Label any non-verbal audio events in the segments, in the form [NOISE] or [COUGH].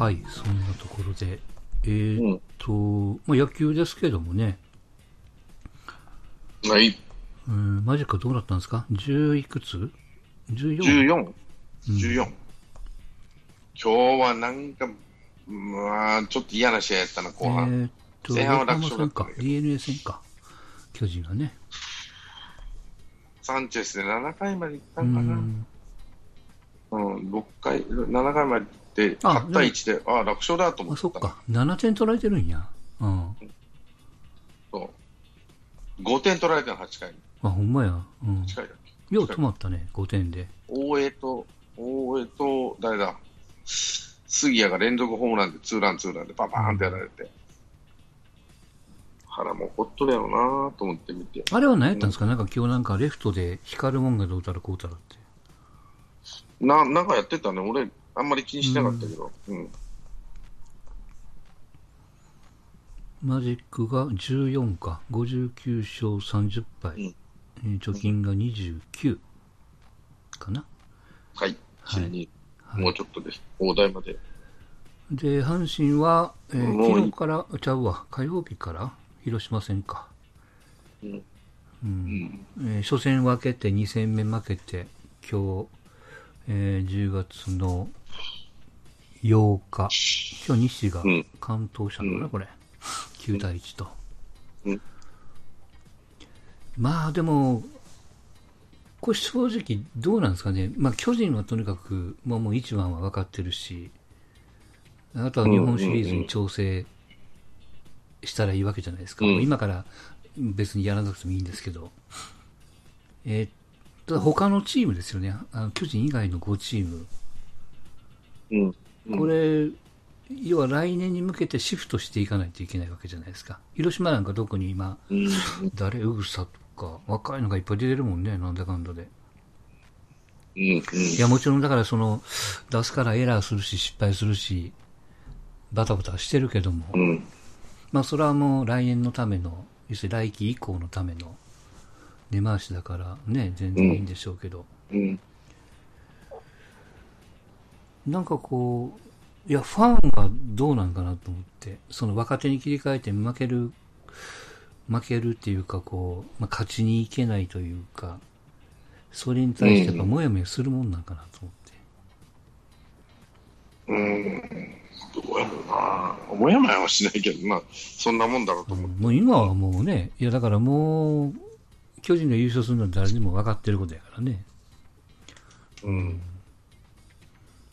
はい、そんなところで。えーっと、まあ、野球ですけどもね、はい。うん、マジックはどうなったんですか ?10 いくつ ?14? 14。14。今日はなんか、まあ、ちょっと嫌な試合やったな、後え半。ーっと、前半は楽勝だったん DNA 戦か。巨人がね。サンチェスで7回まで行ったうんかな。ん。うん、6回、7回まで8対1で、ああ、楽勝だと思あ、ったそっか。7点取られてるんや。うん。そう。5点取られたの、8回に。あ、ほんまや。うん。8回だっけ？よう止まったね、5点で。大江と、大江と、誰だ、杉谷が連続ホームランで、ツーラン、ツーランで、ババーンってやられて、腹もほっとるやろなと思って見て、あれは何やったんですか？なんか今日なんかレフトで光るもんがどうたらこうたらって。ななんかやってたね、俺、あんまり気にしてなかったけど、うん。マジックが14か。59勝30敗。うん。えー貯金が29かな。はい、はい。12、はい。もうちょっとです、大台まで。で、阪神は、えー昨日から、ちゃうわ、火曜日から広島戦か。うん。ううん。んえー初戦分けて2戦目負けて、今日、えー10月の8日、今日西がうん完投したのかな、うんこれ。9対1と。うんまあでも、これ正直どうなんですかね。まあ巨人はとにかく、まあもう一番は分かってるし、あとは日本シリーズに調整したらいいわけじゃないですか。うん今から別にやらなくてもいいんですけど、えーただ他のチームですよね。あの巨人以外の5チーム。うんうん。これ、要は来年に向けてシフトしていかないといけないわけじゃないですか。広島なんか特に今、うん。誰、うぐさとか、若いのがいっぱい出てるもんね、なんだかんだで。うん。いや、もちろんだからその、出すからエラーするし、失敗するし、バタバタしてるけども、うん。まあそれはもう来年のための、要するに来季以降のための根回しだからね、全然いいんでしょうけど、うんなんかこう、いや、ファンはどうなんかなと思って、その若手に切り替えて負ける、負けるっていうかこう、まあ、勝ちにいけないというか、それに対してやっぱもやもやするもんなんかなと思って。うんどうやろうなもやもやはしないけど、まあ、そんなもんだろうと思う。もう今はもうね、いやだからもう、巨人が優勝するのは誰にも分かってることやからね。うん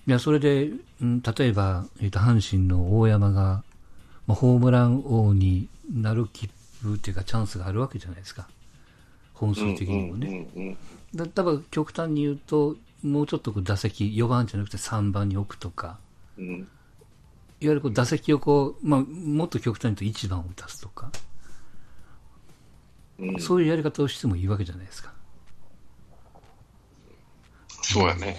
いや、それで、うん、例えば、えっ、と、阪神の大山が、まあ、ホームラン王になる切符っていうかチャンスがあるわけじゃないですか。本数的にもね。うんうんだ多分極端に言うと、もうちょっとこう打席、4番じゃなくて3番に置くとか、うんいわゆるこう打席をこう、まあ、もっと極端に言うと1番を打たすとか、うんそういうやり方をしてもいいわけじゃないですか。そうやね。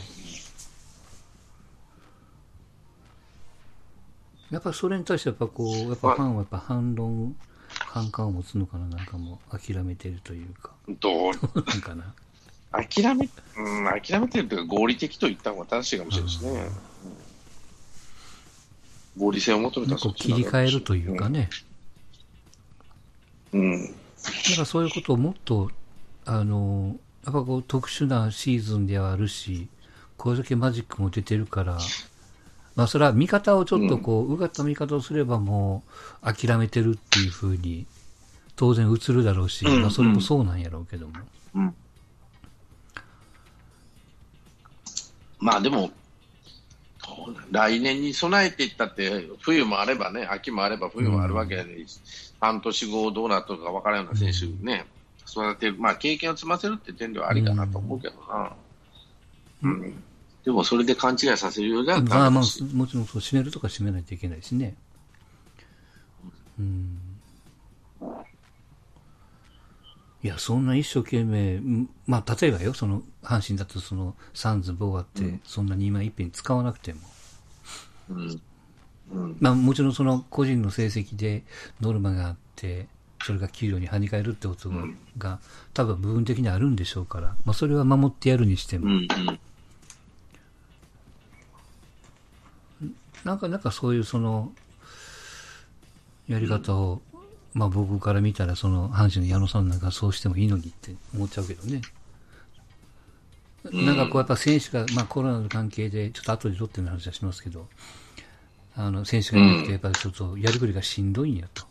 やっぱそれに対してやっぱこう、やっぱファンはやっぱ反論、反感を持つのかな、なんかもう諦めてるというか、どう？なんかな？諦め、うん、諦めてるというか合理的と言った方が正しいかもしれないですね。うん合理性を求めたなんかこう切り替えるというかね、うん。なんかそういうことをもっと、あの、やっぱこう特殊なシーズンではあるし、これだけマジックも出てるから、まあそれは見方をちょっとこう、うがった見方をすればもう諦めてるっていうふうに当然映るだろうし、うんまあそれもそうなんやろうけども。うん。まあでも、来年に備えていったって、冬もあればね、秋もあれば冬もあるわけで、半年後どうなったか分からんような選手ね、育てる、まあ経験を積ませるって点ではありかなと思うけどな。うん。でもそれで勘違いさせるようじゃまあまあもちろんそう、締めるとか締めないといけないしね。うん。いや、そんな一生懸命、んまあ、例えばよ、その、阪神だとその、サンズ、ボガって、そんなに今一品使わなくても。うん。うん。まあ、もちろんその、個人の成績でノルマがあって、それが給料に跳ね返るってことが、が多分部分的にあるんでしょうから、まあ、それは守ってやるにしても、うん。うん。なんか、なんかそういうその、やり方を、まあ僕から見たら、その、阪神の矢野さんなんかそうしてもいいのにって思っちゃうけどね。なんかこうやっぱ選手が、まあコロナの関係で、ちょっと後で取っての話はしますけど、あの、選手がいなくて、やっぱりちょっとやりくりがしんどいんやと。うん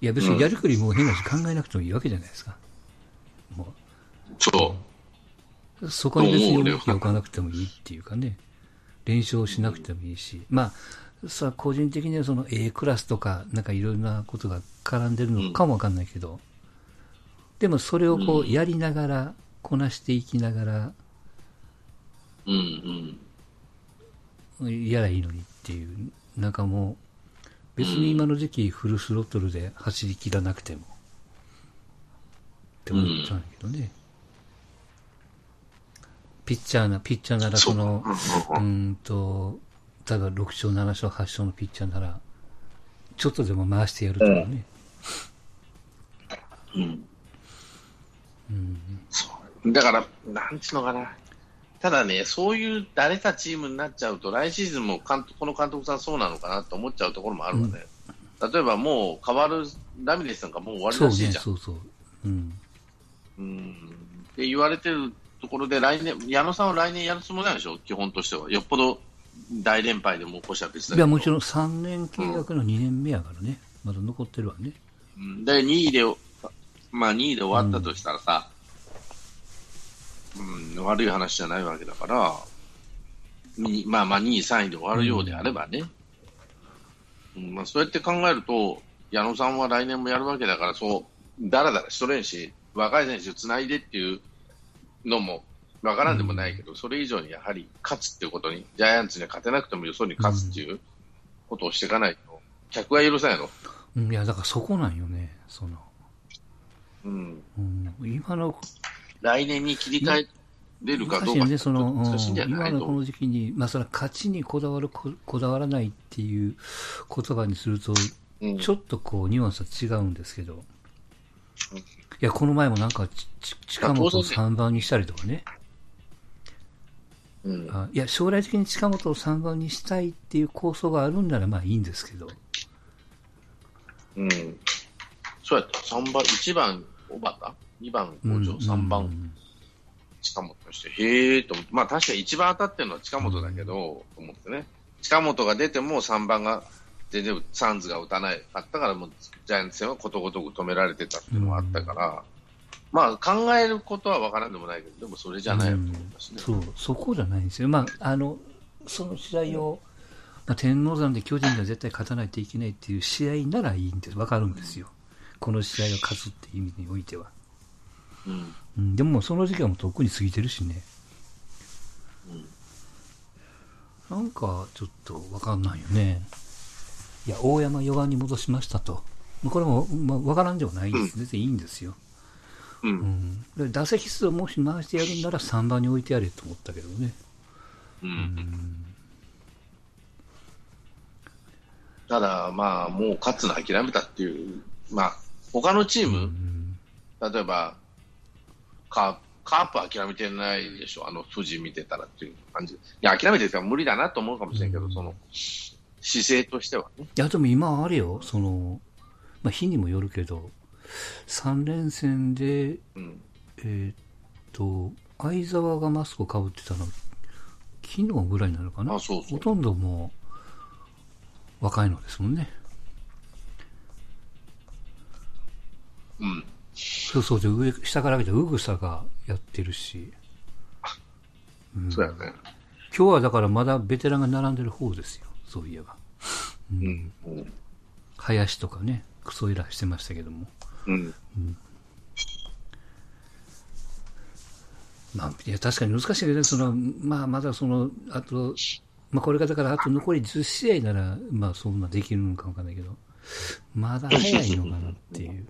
いや別にやりくりもう変な話考えなくてもいいわけじゃないですか。もそう。う、そこに別に置かなくてもいいっていうかね、練習をしなくてもいいし、まあ、さ個人的にはその A クラスとか、なんかいろんなことが絡んでるのかもわかんないけど、でもそれをこうやりながら、こなしていきながら、うんうん。やらいいのにっていう、なんかもう、別に今の時期フルスロットルで走り切らなくても、って思っちゃうんだけどね。ピッチャーな、ピッチャーならその、うーんと、例えば6勝、7勝、8勝のピッチャーなら、ちょっとでも回してやるとかね。うん。そう。だから、なんつうのかな。ただね、そういう慣れたチームになっちゃうと、来シーズンも監督この監督さんそうなのかなと思っちゃうところもあるわね。例えばもう変わるラミレスなんかもう終わりそうね、らしいじゃん。そうそう。うん。うん。って言われてるところで、来年、矢野さんは来年やるつもりなんでしょ基本としては。よっぽど大連敗でも起こしちゃっていや、もちろん3年契約の2年目やからね。まだ残ってるわね。うん。で、2位で、まあ2位で終わったとしたらさ、うん、悪い話じゃないわけだから、にまあまあ2位、3位で終わるようであればね、うん。まあ、そうやって考えると、矢野さんは来年もやるわけだから、そう、だらだらしとれんし、若い選手つないでっていうのもわからんでもないけど、それ以上にやはり勝つっていうことに、ジャイアンツには勝てなくてもよそに勝つっていうことをしていかないと、客は許さないの。うん、いや、だからそこなんよね。その、うん。うん、今の来年に切り替えれるかどうかね、その、今のこの時期に、まあ、それは勝ちにこだわるこ、こだわらないっていう言葉にすると、うん。ちょっとこう、ニュアンスは違うんですけど、いや、この前もなんか、近本を3番にしたりとかね、うん。あいや、将来的に近本を3番にしたいっていう構想があるんならまあいいんですけど、うん、そうやった、3番、1番、小畑、2番、うん五条、3番、うん近本として、へえと思って、まあ確かに一番当たってるのは近本だけど、と思ってね、近本が出ても3番が全然サンズが打たないかったから、もうジャイアンツ戦はことごとく止められてたっていうのがあったから、まあ考えることは分からんでもないけど、でもそれじゃないよと思いますね。そう、そこじゃないんですよ。まあ、あの、その試合を、まあ、天王山で巨人には絶対勝たないといけないっていう試合ならいいんです。わかるんですよ。この試合を勝つっていう意味においては。うんうん、でももうその時期はもうとっくに過ぎてるしね。なんかちょっとわかんないよね。いや、大山4番に戻しましたと。まあこれも、まあ、わからんではないです。全然いいんですよ。ううんん。で打席数をもし回してやるんなら3番に置いてやれと思ったけどね。うんただ、まあ、もう勝つの諦めたっていう、まあ、他のチーム、うん。例えばカープ、カープは諦めてないでしょ、あの富士見てたらっていう感じ。いや、諦めてるから無理だなと思うかもしれんけど、その姿勢としてはね。いや、でも今あれよ、その、まあ、日にもよるけど、3連戦で、うん、えーっと、相沢がマスクをかぶってたの、昨日ぐらいなのかな？あそうそう。ほとんどもう、若いのですもんね。うん、そうそうで、上、下から見て、うぐさがやってるし、うん。そうやね。今日はだからまだベテランが並んでる方ですよ、そういえば。うん、うん、林とかね、クソイラしてましたけども。うん、まあ、いや、確かに難しいけどね、その、まあ、まだその、あと、まあ、これがだから、あと残り10試合なら、まあ、そんなできるのかわかんないけど、まだ早いのかなっていう。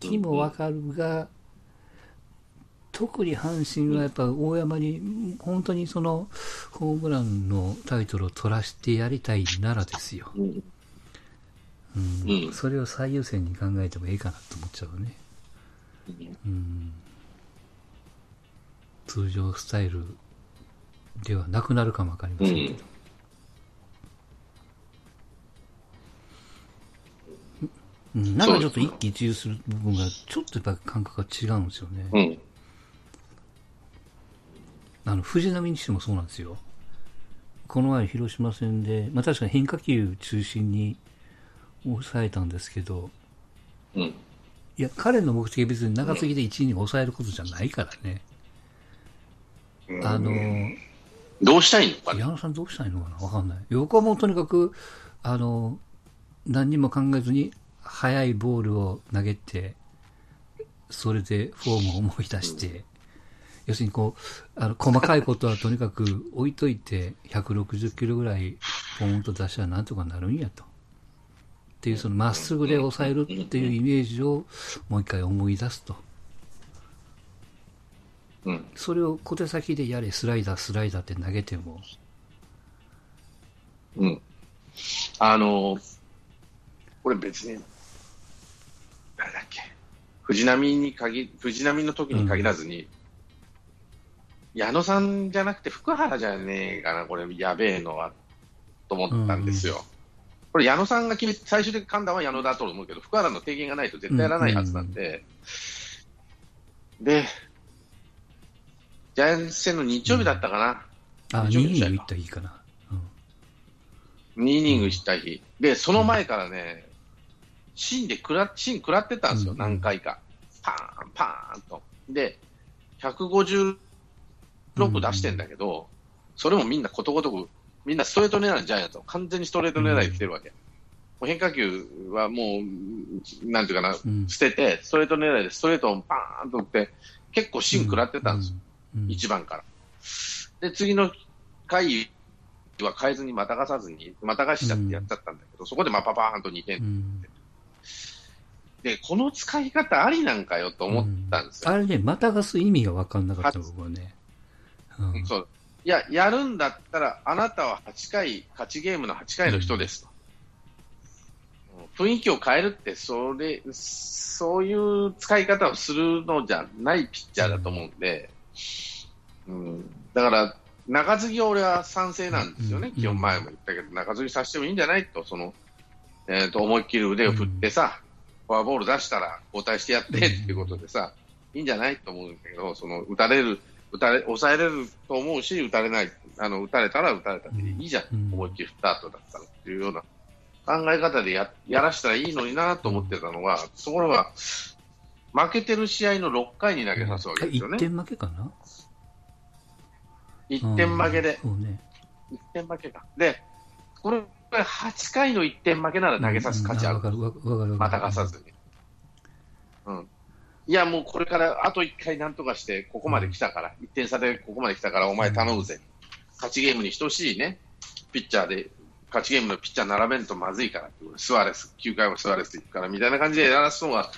気もわかるが、特に阪神はやっぱ大山に本当にそのホームランのタイトルを取らせてやりたいならですよ、うん。うん、それを最優先に考えてもいいかなと思っちゃうね、うん、通常スタイルではなくなるかも分かりませんけど、うん、なんかちょっと一喜一憂する部分がちょっとやっぱ感覚が違うんですよね、うん。あの、藤波にしてもそうなんですよ。この前広島戦で、まあ確かに変化球中心に抑えたんですけど、うん。いや、彼の目的は別に中継ぎで1位に抑えることじゃないからね。あの、どうしたいのかね。矢野さんどうしたいのかな？わかんない。横はもうとにかく、あの、何にも考えずに、速いボールを投げて、それでフォームを思い出して、要するにこう、あの、細かいことはとにかく置いといて、160キロぐらいポンと出したらなんとかなるんやと。っていう、そのまっすぐで抑えるっていうイメージをもう一回思い出すと。うん。それを小手先でやれ、スライダー、スライダーって投げても、うん。あの、これ別に、誰だっけ、藤波に限、藤波の時に限らずに、矢野さんじゃなくて福原じゃねえかな、これやべえのは、と思ったんですよ。これ矢野さんが決め、最終的に判断は矢野だと思うけど、福原の提言がないと絶対やらないはずなんで、で、ジャイアンツ戦の日曜日だったかな。あ、2日曜日の試合かイニングいったらいいかな。うん2イニングした日、で、その前からね、芯で食ら、芯食らってたんですよ、うん何回か。パーン、パーンと。で、156出してんだけど、それもみんなことごとく、みんなストレート狙いのジャイアンツを完全にストレート狙いで来てるわけ。もう変化球はもう、なんていうかな、うん捨てて、ストレート狙いでストレートをパーンと打って、結構芯食らってたんですよ。うん。うん1番から。で、次の回は変えずにまたがさずに、またがしちゃってやっちゃったんだけど、そこでまあパパーンと2点、うんで、この使い方ありなんかよと思ったんですよ。あれね、またがす意味が分かんなかった、僕はね。うん。そう。いや、やるんだったら、あなたは8回、勝ちゲームの8回の人ですと。雰囲気を変えるって、それ、そういう使い方をするのじゃないピッチャーだと思うんで、うん、だから、中継ぎは俺は賛成なんですよね、うん基本前も言ったけど、中継ぎさせてもいいんじゃないと、その、えっ、と、思いっきり腕を振ってさ、フォアボール出したら交代してやってっていうことでさ、いいんじゃないと思うんだけど、その、打たれる、打たれ、抑えれると思うし、打たれない、あの、打たれたら打たれたでいいじゃん。うん思いっきり振った後だったらっていうような考え方でや、やらしたらいいのになと思ってたのが、ところが、負けてる試合の6回に投げさすわけですよ1ね。点負けかな？1点負けで、そうね。1点負けか。で、これ、8回の1点負けなら投げさす価値あるわ。かる、わかる、わかる。またがさずに。うん。いや、もうこれからあと1回なんとかして、ここまで来たから、1点差でここまで来たから、お前頼むぜ。勝ちゲームに等しいね、ピッチャーで、勝ちゲームのピッチャー並べんとまずいからスアレス、9回もスアレスで行くから、みたいな感じでやらすのは、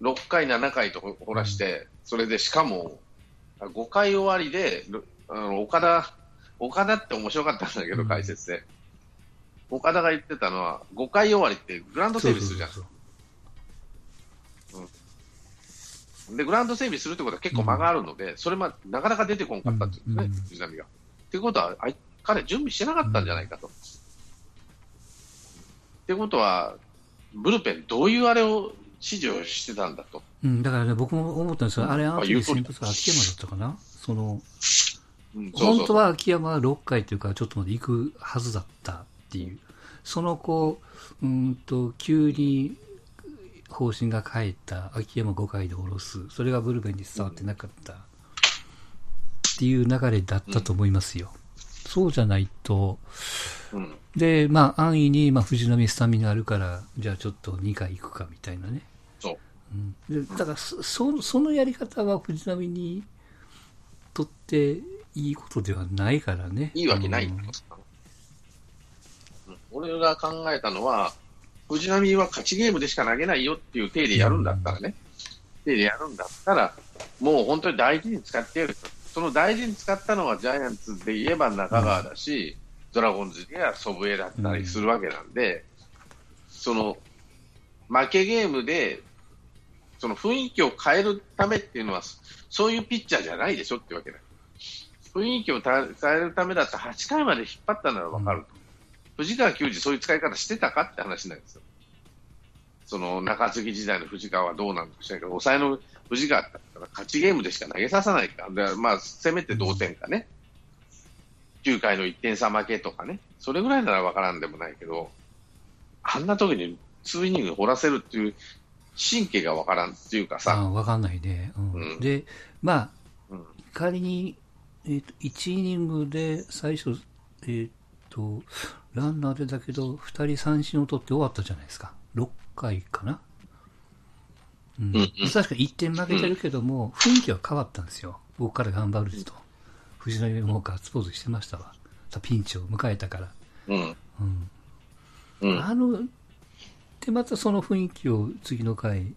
6回、7回と掘らして、それでしかも、5回終わりで、あの岡田、岡田って面白かったんだけど、うん解説で。岡田が言ってたのは、5回終わりってグラウンド整備するじゃん。で、グラウンド整備するってことは結構間があるので、それまなかなか出てこんかったんですね、うん藤波が。っていうことは、あい彼、準備してなかったんじゃないかと。ってことは、ブルペン、どういうあれを指示をしてたんだと。うん、だからね、僕も思ったんですよ。あれ、あの時先発が秋山だったかな？その、うんそうそう本当は秋山は6回というか、ちょっとまで行くはずだったっていう。その子、うーんと、急に方針が変えた、秋山5回で下ろす。それがブルペンに伝わってなかった。っていう流れだったと思いますよ。そうじゃないと、うんで、まあ、安易に、まあ、藤波スタミナあるから、じゃあちょっと2回行くかみたいなね。そううん、でだからそそ、そのやり方は藤波にとっていいことではないからね。いいわけない、うんうん俺が考えたのは、藤波は勝ちゲームでしか投げないよっていう体でやるんだったらね、体でやるんだったら、もう本当に大事に使ってやると。その大事に使ったのはジャイアンツで言えば中川だし、ドラゴンズでは祖父江だったりするわけなんで、その、負けゲームで、その雰囲気を変えるためっていうのは、そういうピッチャーじゃないでしょってわけだよ。雰囲気をた変えるためだったら8回まで引っ張ったならわかると。藤川球児そういう使い方してたかって話なんですよ。その中継ぎ時代の藤川はどうなんでしょうけど、抑えの藤川だったら勝ちゲームでしか投げさせないか、でまあ、せめて同点かね、9回の1点差負けとかね、それぐらいなら分からんでもないけど、あんな時に2イニング掘らせるっていう神経が分からんっていうかさ、あ分かんないね。うん。うん。で、まあ、うん。仮に、えーと1イニングで最初、えーと、ランナーでだけど、2人三振を取って終わったじゃないですか。6回かな。うん確か1点負けてるけども、雰囲気は変わったんですよ。僕から頑張ると。藤波もガッツポーズしてましたわ。ピンチを迎えたから。うん、うんうん、あの、で、またその雰囲気を次の回、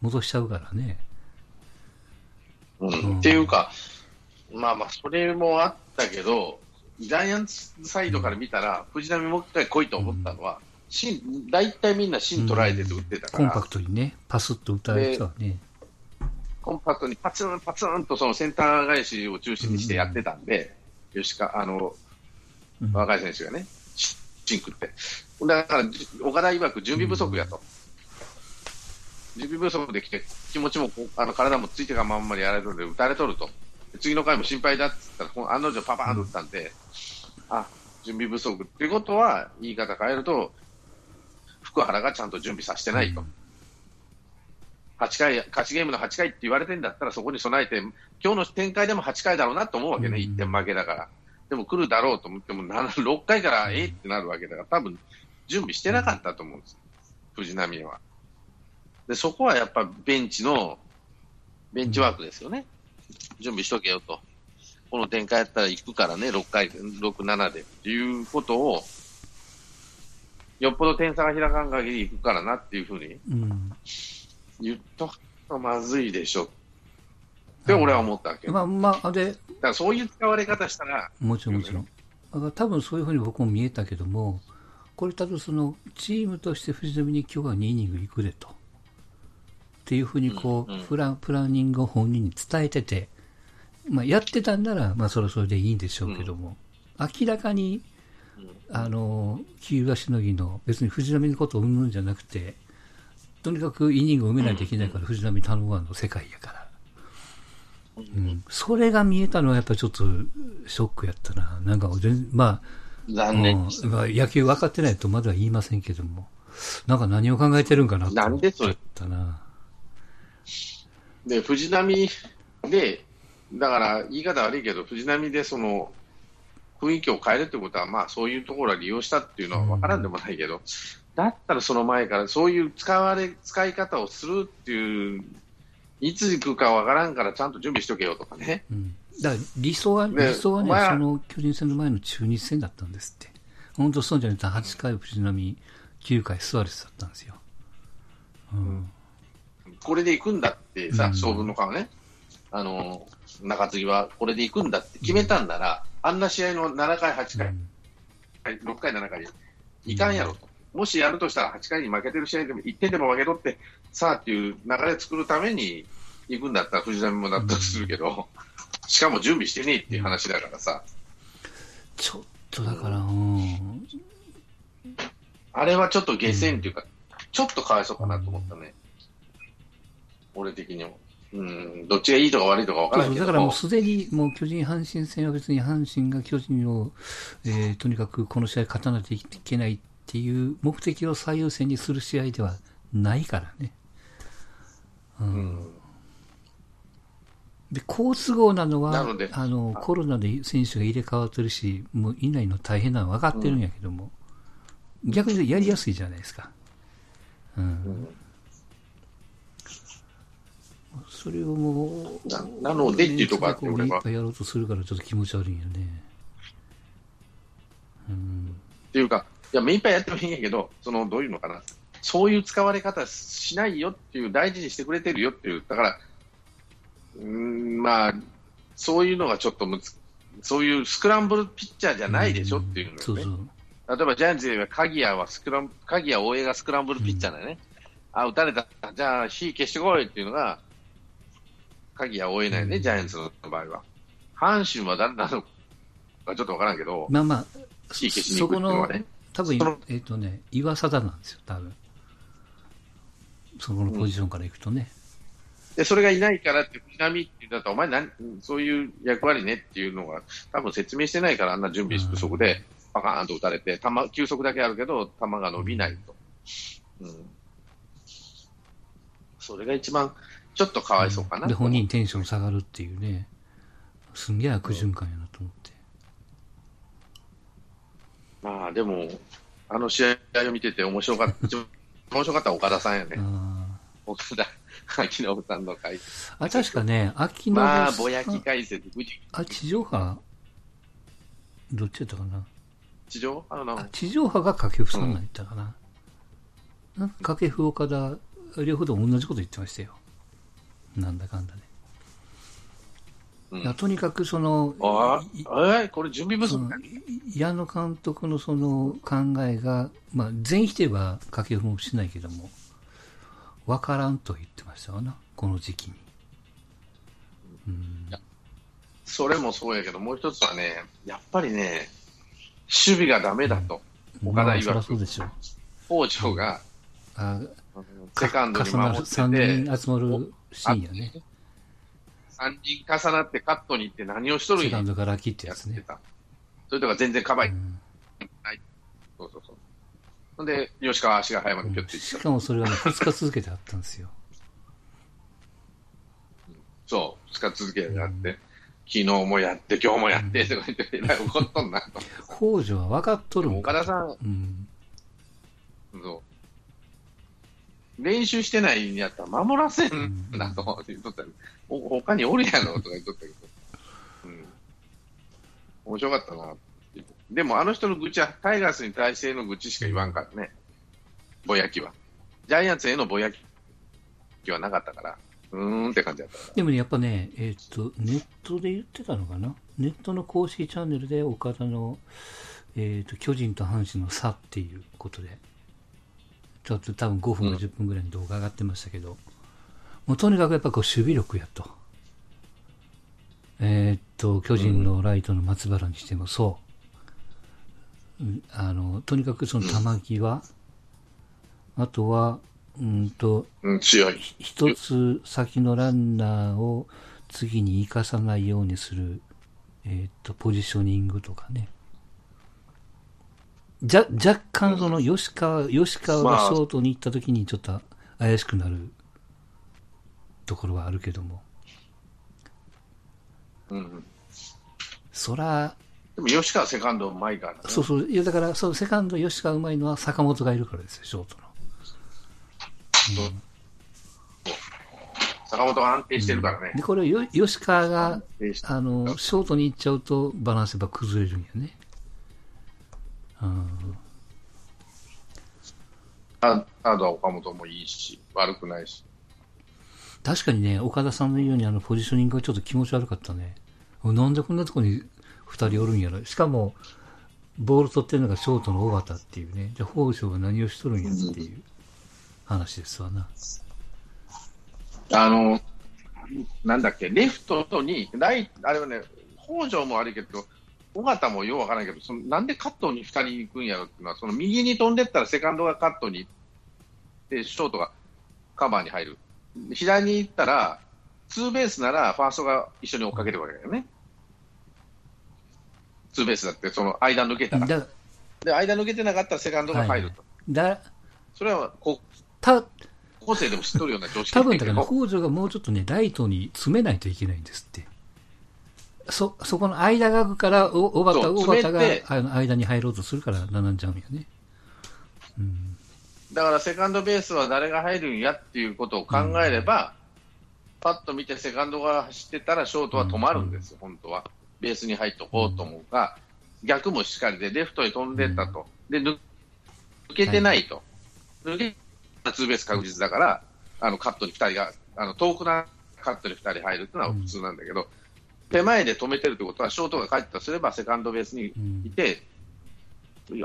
戻しちゃうからね。うんうんっていうか、まあまあ、それもあったけど、ジャイアンツサイドから見たら、藤浪もう一回来いと思ったのは、芯大体みんな芯捉えてて打ってたから、コンパクトにね、パスッと打たれる人はね。コンパクトにパツンパツンとそのセンター返しを中心にしてやってたんで、吉川、あの、うん若い選手がね、シシンクって。だから、じ岡田曰く準備不足やと。準備不足できて、気持ちもあの体もついてがまんまりやられるので、打たれとると。で次の回も心配だって言ったら、この案の定パパーンと打ったんで、あ、準備不足っていうことは、言い方変えると、福原がちゃんと準備させてないと。8回、勝ちゲームの8回って言われてんだったら、そこに備えて、今日の展開でも8回だろうなと思うわけね、うん1点負けだから。でも来るだろうと思っても、7 6回からええってなるわけだから、多分準備してなかったと思うんです、藤浪は。で、そこはやっぱベンチの、ベンチワークですよね。準備しとけよと。この展開やったら行くからね、6回、6、7でっていうことを、よっぽど点差が開かん限り行くからなっていうふうにうん。言っとくとまずいでしょって俺は思ったわけ。だまあまあ、で、からそういう使われ方したら、もちろんもちろん。だから多分そういうふうに僕も見えたけども、これ多分その、チームとして藤浪に今日は2イニング行くでと。っていうふうにこう、プラン、プランニングを本人に伝えてて、まあやってたんなら、まあそれはそれでいいんでしょうけども、明らかに、あの、急がしのぎの、別に藤浪のことをうんぬんじゃなくて、とにかくイニングを埋めないといけないから、藤浪頼むわの世界やから。うん、それが見えたのはやっぱりちょっとショックやったな。なんか全然、まあ、残念。うん。まあ野球分かってないとまでは言いませんけども、なんか何を考えてるんかなとなんでそれ思っちゃったな。で、藤波で、だから言い方悪いけど、藤波でその雰囲気を変えるってことは、まあそういうところは利用したっていうのは分からんでもないけど、だったらその前からそういう使われ、使い方をするっていう、いつ行くか分からんからちゃんと準備しとけよとかね。うん。だから理想は、ね理想はね、その巨人戦の前の中日戦だったんですって。本当そうじゃなくて8回藤波、9回スアレスだったんですよ。うん。これで行くんだってさ、うん勝負の顔ね、あの、中継ぎはこれで行くんだって決めたんなら、あんな試合の7回、8回、はい6回、7回、いかんやろと。もしやるとしたら8回に負けてる試合でも1点でも負け取って、さあっていう流れ作るために行くんだったら藤波も納得するけど、しかも準備してねえっていう話だからさ、ちょっとだから、うん。あれはちょっと下船っていうか、ちょっとかわいそうかなと思ったね。俺的にも。うん、どっちがいいとか悪いとか分からんけど。そうそう。だからもうすでに、もう巨人、阪神戦は別に阪神が巨人を、えーとにかくこの試合勝たなきゃいけないっていう目的を最優先にする試合ではないからね。うん。うん。で、好都合なのは、なので。あの、コロナで選手が入れ替わってるし、もういないの大変なの分かってるんやけども、逆にやりやすいじゃないですか。うん。それをもう、ななのでっていうとこあって俺はいっぱいやろうとするからちょっと気持ち悪いよね。うん。っていうか、いや、目いっぱいやってもいいんやけど、その、どういうのかな。そういう使われ方しないよっていう、大事にしてくれてるよっていう、だから、うーん、まあ、そういうのがちょっとむつ、そういうスクランブルピッチャーじゃないでしょっていうのよね。そうそう。例えばジャイアンツで言えば鍵谷はスクラン、鍵谷大江がスクランブルピッチャーだよね。あ、打たれた。じゃあ火消してこいっていうのが、鍵谷大江なんよね、うんジャイアンツの場合は。阪神は誰なのかちょっとわからんけど、まあまあ、火消しにそこの行くっていうのは、ね。多分その、えっ、とね、岩貞なんですよ、多分。そこのポジションからいくとね。で、それがいないからって、藤波って言うんだったら、お前なん、そういう役割ねっていうのが、多分説明してないから、あんな準備不足で、パカーンと打たれて、球、球速だけあるけど、球が伸びないと。うん。それが一番、ちょっとかわいそうかな。で、本人テンション下がるっていうね。すんげえ悪循環やなと思って。まあ、でも、あの試合を見てて面白かった、[LAUGHS] 面白かった岡田さんやね。あ岡田、秋信さんの解あ。あ、確かね、秋信まあ、さんぼやき解説、あ、地上波？どっちやったかな？地上あのあ、地上波が掛布さんが言ったかな。なんか掛布岡田、両方とも同じこと言ってましたよ。なんだかんだね。うんいやとにかくその、あいあ、えこれ準備不足？矢野監督のその考えが、まあ、全否定は掛布もしないけども、わからんと言ってましたわな、この時期に。うんそれもそうやけど、もう一つはね、やっぱりね、守備がダメだと。うでしょう。北条が、ああのセカンドに守って3て、人集まるシーンやね。3人重なってカットに行って何をしとるんやセカンドから切ってややつね。それとか全然カバー、うんそうそうそう。ほんで、吉川足が早までピョッていっしたかもそれはね、2日続けてあったんですよ。そう、2日続けてやって、昨日もやって、今日もやって、とか言って、えらい怒っとんなと。[LAUGHS] 北条は分かっとるんか岡田さん、うん。練習してないんやったら守らせんなと言っとったよお他におるやろとか言っとったけど。うん。面白かったなでもあの人の愚痴はタイガースに対しての愚痴しか言わんからね。ぼやきは。ジャイアンツへのぼやきはなかったから。うーんって感じだったから。でもね、やっぱね、えっ、と、ネットで言ってたのかな？ネットの公式チャンネルで岡田の、えっ、と、巨人と阪神の差っていうことで、ちょっと多分5分か10分ぐらいの動画上がってましたけど、もうとにかくやっぱこう守備力やと。えっ、と、巨人のライトの松原にしてもそう。うんあの、とにかくその球際、あとは、うんと。一つ先のランナーを次に生かさないようにする、えーっと、ポジショニングとかね。じゃ、若干その吉川、吉川がまあショートに行った時にちょっと怪しくなるところはあるけども。うん。そら、でも吉川セカンドうまいから、ね。そうそう、いやだから、そう、セカンド吉川うまいのは坂本がいるからですよ、ショートの。坂本が安定してるからね。で、これ吉川があの、ショートに行っちゃうとバランスやっぱ崩れるんやね。うんあサードは岡本もいいし、悪くないし。確かにね、岡田さんの言うようにあのポジショニングがちょっと気持ち悪かったね。なんでこんなとこに二人おるんやろ。しかも、ボール取ってるのがショートの尾形っていうね。じゃあ、北条が何をしとるんやっていう話ですわな。あの、なんだっけ、レフトに、ライあれはね、北条も悪いけど、尾形もようわからないけど、そのなんでカットに2人行くんやろっていうのは、その右に飛んでったらセカンドがカットに行って、ショートがカバーに入る。左に行ったら、ツーベースならファーストが一緒に追っかけるわけだよね。ツーベースだって、その間抜けたら。だ、で、間抜けてなかったらセカンドが入ると。だ、それは高た、高生でも知っとるような常識多分だけど北条がもうちょっとね、ライトに詰めないといけないんですって。そ、そこの間が空くから、お、小畑、そう小畑があの間に入ろうとするから並んじゃうんやね。うん。だからセカンドベースは誰が入るんやっていうことを考えれば、パッと見てセカンドが走ってたらショートは止まるんですよ、本当は。ベースに入っとこうと思うが、逆もしっかりで、レフトに飛んでったと。で、抜抜けてないと。抜けたらツーベース確実だから、あの、カットに2人が、あの、遠くなカットに2人入るっていうのは普通なんだけど、手前で止めてるってことは、ショートが帰ったとすれば、セカンドベースにうん。いて、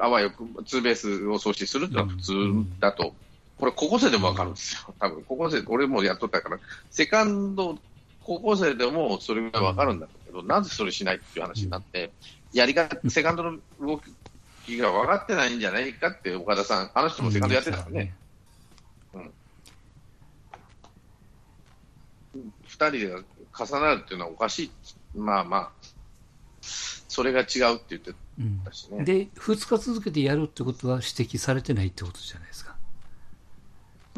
あわよくツーベースを阻止するっていうのは普通だと、これ、高校生でも分かるんですよ、多分高校生、俺もやっとったから、セカンド、高校生でもそれが分かるんだけど、なぜそれしないっていう話になって、やり方、セカンドの動きが分かってないんじゃないかって、岡田さん、あの人もセカンドやってたからね。二人が重なるっていうのはおかしい。まあまあ、それが違うって言ってうんたしね。で、2日続けてやるってことは指摘されてないってことじゃないですか。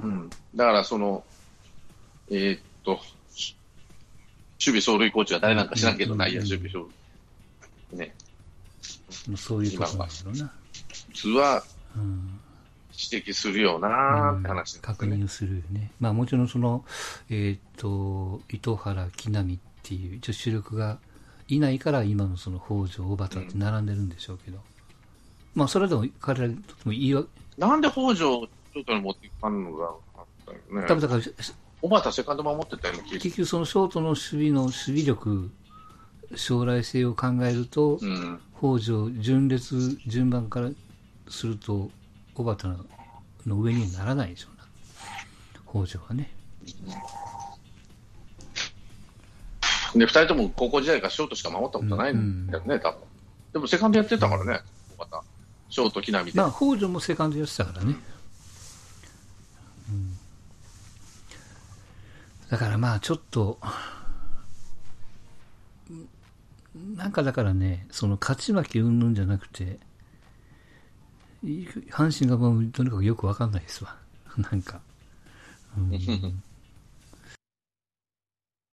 うん。だからその、えーっと、守備走塁コーチは誰なんか知らんけど、うん内野守備走塁。ね。まあそういうことなんだろうな。普通はうん指摘するよなーって話なんです確。認するよね。まあもちろんその、えっ、と、糸原、木浪っていう、一応主力がいないから今のその北条、小畑って並んでるんでしょうけど、まあそれでも彼らにとってもいいわ、なんで北条をショートに持っていかんのがあったよね。多分だから、小畑セカンド守ってたよ結局そのショートの守備の守備力、将来性を考えると、る。うん。北条、順列、順番からすると、小畑の上にはならないでしょうな。北条はね。で、二人とも高校時代からショートしか守ったことないんだよね、多分。でもセカンドやってたからね、小畑。ショート、木浪で。まあ、北条もセカンドやってたからね。うんだからまあ、ちょっと、なんかだからね、その勝ち負けうんぬんじゃなくて、い阪神がもうとにかくよくわかんないですわ。[LAUGHS] なんか。うん [LAUGHS]